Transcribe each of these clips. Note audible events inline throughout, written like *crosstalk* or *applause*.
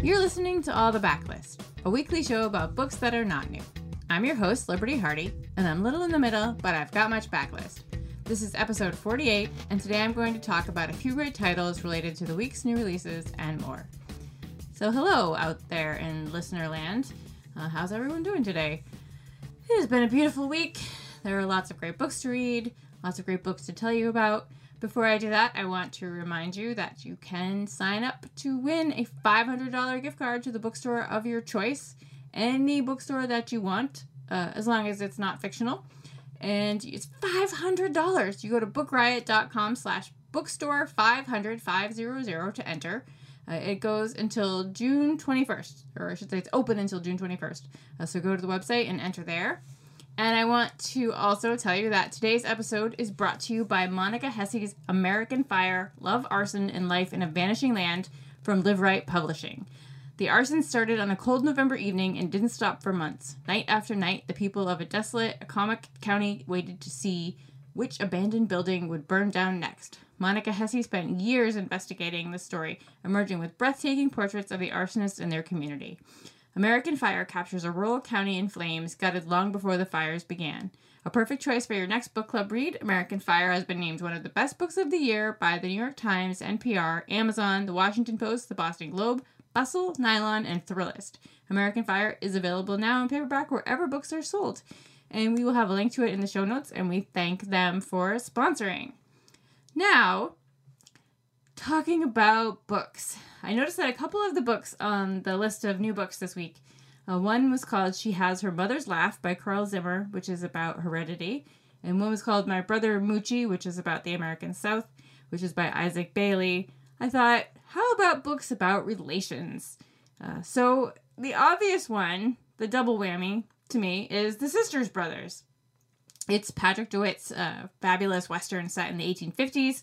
You're listening to All the Backlist, a weekly show about books that are not new. I'm your host, Liberty Hardy, and I'm little in the middle, but I've got much backlist. This is episode 48, and today I'm going to talk about a few great titles related to the week's new releases and more. So, hello out there in listener land. Uh, how's everyone doing today? It has been a beautiful week. There are lots of great books to read, lots of great books to tell you about. Before I do that, I want to remind you that you can sign up to win a $500 gift card to the bookstore of your choice, any bookstore that you want, uh, as long as it's not fictional. And it's $500. You go to bookriot.com slash bookstore 500 500 to enter. Uh, it goes until June 21st, or I should say it's open until June 21st. Uh, so go to the website and enter there. And I want to also tell you that today's episode is brought to you by Monica Hesse's American Fire Love, Arson, and Life in a Vanishing Land from Liveright Publishing. The arson started on a cold November evening and didn't stop for months. Night after night, the people of a desolate Accomack County waited to see which abandoned building would burn down next. Monica Hesse spent years investigating the story, emerging with breathtaking portraits of the arsonists and their community. American Fire captures a rural county in flames gutted long before the fires began. A perfect choice for your next book club read, American Fire has been named one of the best books of the year by the New York Times, NPR, Amazon, the Washington Post, the Boston Globe, Bustle, Nylon, and Thrillist. American Fire is available now in paperback wherever books are sold. And we will have a link to it in the show notes, and we thank them for sponsoring. Now, talking about books. I noticed that a couple of the books on the list of new books this week, uh, one was called She Has Her Mother's Laugh by Carl Zimmer, which is about heredity, and one was called My Brother Moochie, which is about the American South, which is by Issac Bailey. I thought, how about books about relations? Uh, so the obvious one, the double whammy to me, is The Sisters Brothers. It's Patrick DeWitt's uh, fabulous Western set in the 1850s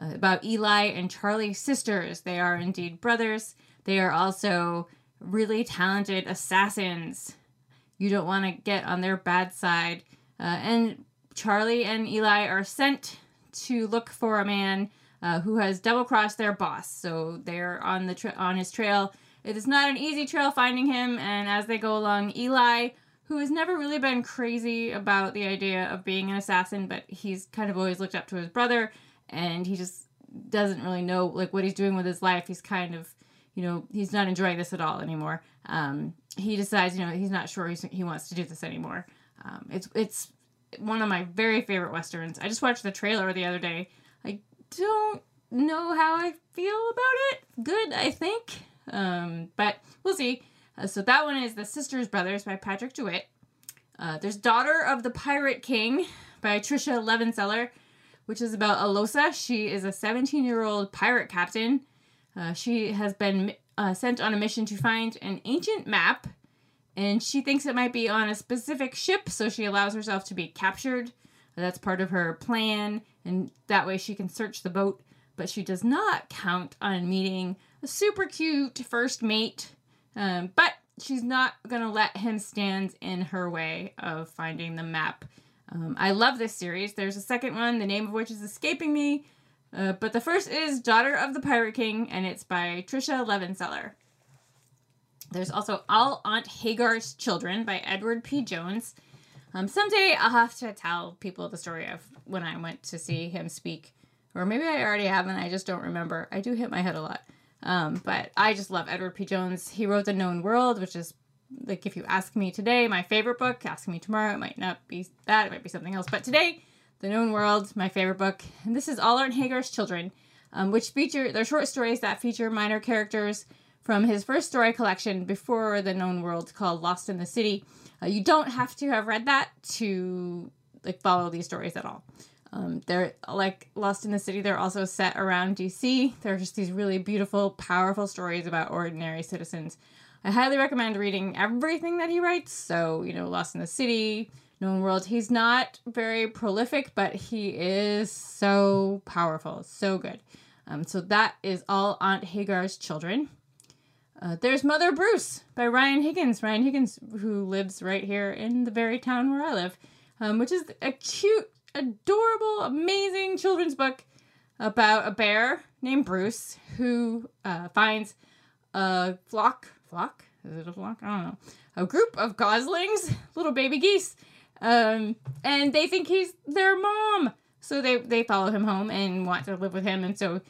uh, about Eli and Charlie's sisters. They are indeed brothers. They are also really talented assassins. You don't want to get on their bad side. Uh, and Charlie and Eli are sent to look for a man uh, who has double crossed their boss. So they're on the tra- on his trail. It is not an easy trail finding him, and as they go along, Eli, who has never really been crazy about the idea of being an assassin, but he's kind of always looked up to his brother, and he just doesn't really know like what he's doing with his life. He's kind of, you know, he's not enjoying this at all anymore. Um, he decides, you know, he's not sure he's, he wants to do this anymore. Um, it's it's one of my very favorite westerns. I just watched the trailer the other day. I don't know how I feel about it. Good, I think. Um, but we'll see. Uh, so that one is The Sisters Brothers by Patrick DeWitt. Uh, there's Daughter of the Pirate King by Tricia Levenseller which is about Alosa. She is a 17 year old pirate captain. Uh, she has been uh, sent on a mission to find an ancient map, and she thinks it might be on a specific ship, so she allows herself to be captured. That's part of her plan, and that way she can search the boat. But she does not count on meeting a super cute first mate. Um, but she's not to let him stand in her way of finding the map. Um, I love this series. There's a second one, the name of which is escaping me. Uh, but the first is Daughter of the Pirate King, and it's by Tricia Levenseller. There's also All Aunt Hagar's Children by Edward P. Jones. Um, someday I'll have to tell people the story of when I went to see him speak. Or maybe I already have and I just don't remember. I do hit my head a lot. Um, but I just love Edward P. Jones. He wrote The Known World, which is like if you ask me today my favorite book ask me tomorrow it might not be that it might be something else but today the known world my favorite book and this is all aunt hagar's children um, which feature they're short stories that feature minor characters from his first story collection before the known world called lost in the city uh, you don't have to have read that to like follow these stories at all um, they're like Lost in the City. They're also set around DC. They're just these really beautiful, powerful stories about ordinary citizens I highly recommend reading everything that he writes. So, you know, Lost in the City, Known World. He's not very prolific, but he is so powerful, so good. Um, so that is all Aunt Hagar's children. Uh, there's Mother Bruce by Ryan Higgins. Ryan Higgins, who lives right here in the very town where I live, um, which is a cute, adorable, amazing children's book about a bear named Bruce who uh, finds a flock, flock? Is it a flock? I don't know. A group of goslings, *laughs* little baby geese. Um, and they think he's their mom. So they, they follow him home and want to live with him. And so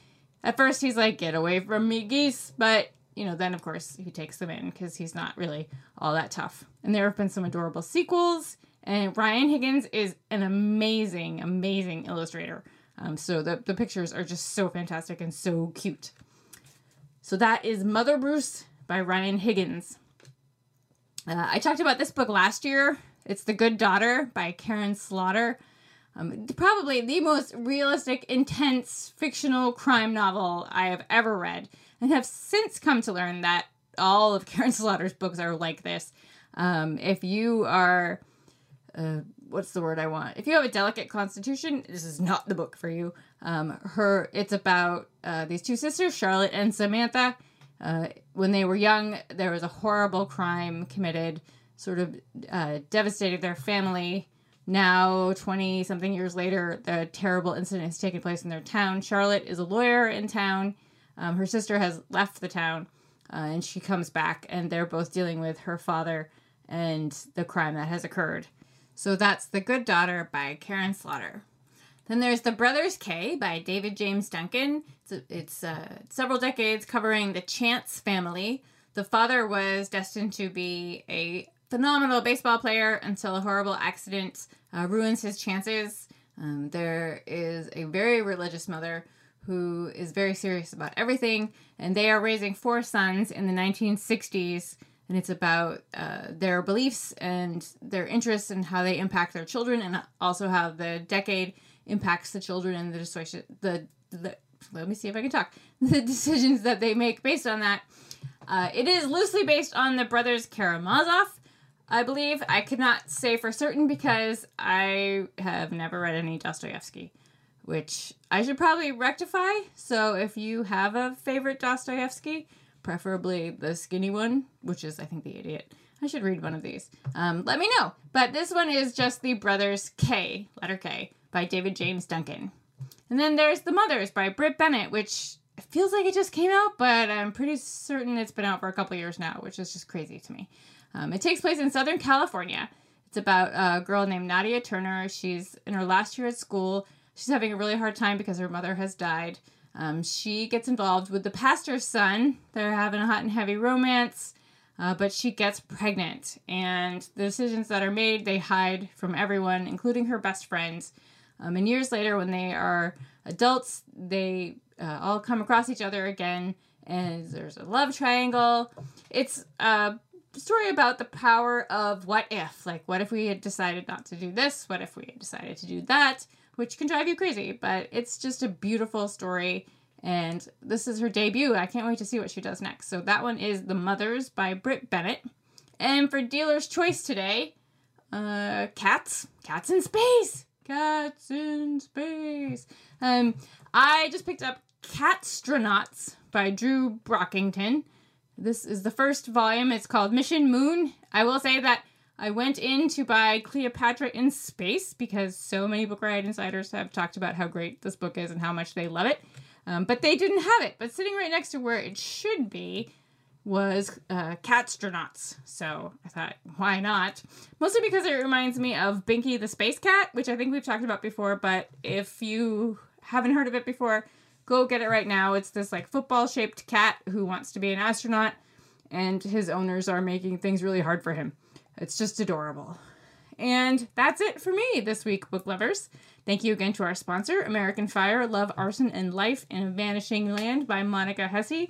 at first he's like, get away from me, geese. But, you know, then of course he takes them in because he's not really all that tough. And there have been some adorable sequels. And Ryan Higgins is an amazing, amazing illustrator. Um, so the, the pictures are just so fantastic and so cute. So that is Mother Bruce by Ryan Higgins. Uh, I talked about this book last year. It's The Good Daughter by Karin Slaughter. Um, probably the most realistic, intense, fictional crime novel I have ever read, and have since come to learn that all of *laughs* Karin Slaughter's books are like this. Um, if you are, uh, what's the word I want? If you have a delicate constitution, this is not the book for you. Um, her, it's about uh, these two sisters, Charlotte and Samantha. Uh, when they were young, there was a horrible crime committed, sort of uh, devastated their family now, 20 something years later, the terrible incident has taken place in their town. Charlotte is a lawyer in town. Um, her sister has left the town uh, and she comes back, and they're both dealing with her father and the crime that has occurred. So that's The Good Daughter by Karin Slaughter. Then there's The Brothers K by David James Duncan. It's, a, it's uh, several decades covering the Chance family. The father was destined to be a phenomenal baseball player until a horrible accident uh, ruins his chances. Um, there is a very religious mother who is very serious about everything, and they are raising four sons in the 1960s. And it's about uh, their beliefs and their interests and how they impact their children, and also how the decade impacts the children and the decision. The, the let me see if I can talk. *laughs* The decisions that they make based on that. Uh, it is loosely based on the brothers Karamazov, I believe. I could not say for certain because I have never read any Dostoevsky, which I should probably rectify. So if you have a favorite Dostoevsky, preferably the skinny one, which is, I think, The Idiot. I should read one of these. Um, let me know. But this one is just The Brothers K, letter K, by David James Duncan. And then there's The Mothers by Brit Bennett, which feels like it just came out, but I'm pretty certain it's been out for a couple years now, which is just crazy to me. Um, it takes place in Southern California. It's about a girl named Nadia Turner. She's in her last year at school. She's having a really hard time because her mother has died. Um, she gets involved with the pastor's son. They're having a hot and heavy romance, uh, but she gets pregnant. And the decisions that are made, they hide from everyone, including her best friends. Um, and years later, when they are adults, they uh, all come across each other again, and there's a love triangle. It's a story about the power of what if. Like, what if we had decided not to do this? What if we had decided to do that? Which can drive you crazy, but it's just a beautiful story. And this is her debut. I can't wait to see what she does next. So that one is The Mothers by Brit Bennett. And for dealer's choice today, uh, cats, cats in space, cats in space. Um, I just picked up Catstronauts by Drew Brockington. This is the first volume. It's called Mission Moon. I will say that I went in to buy Cleopatra in Space because so many Book Riot insiders have talked about how great this book is and how much they love it. Um, but they didn't have it. But sitting right next to where it should be was uh, Catstronauts. So I thought, why not? Mostly because it reminds me of Binky the Space Cat, which I think we've talked about before. But if you haven't heard of it before, Go get it right now. It's this like football shaped cat who wants to be an astronaut, and his owners are making things really hard for him. It's just adorable. And that's it for me this week, book lovers. Thank you again to our sponsor, American Fire Love, Arson, and Life in a Vanishing Land by Monica Hesse.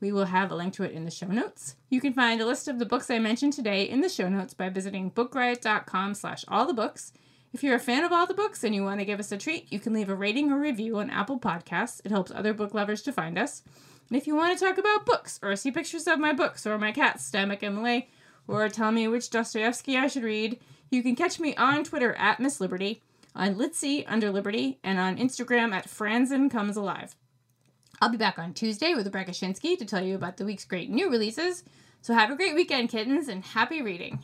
We will have a link to it in the show notes. You can find a list of the books I mentioned today in the show notes by visiting bookriot.com slash all the books. If you're a fan of all the books and you want to give us a treat, you can leave a rating or review on Apple Podcasts. It helps other book lovers to find us. And if you want to talk about books or see pictures of my books or my cats, Stamek and Malay, or tell me which Dostoevsky I should read, you can catch me on Twitter at Miss Liberty, on Litzy under Liberty, and on Instagram at Franzen Comes Alive. I'll be back on Tuesday with Rebecca Schinsky to tell you about the week's great new releases. So have a great weekend, kittens, and happy reading.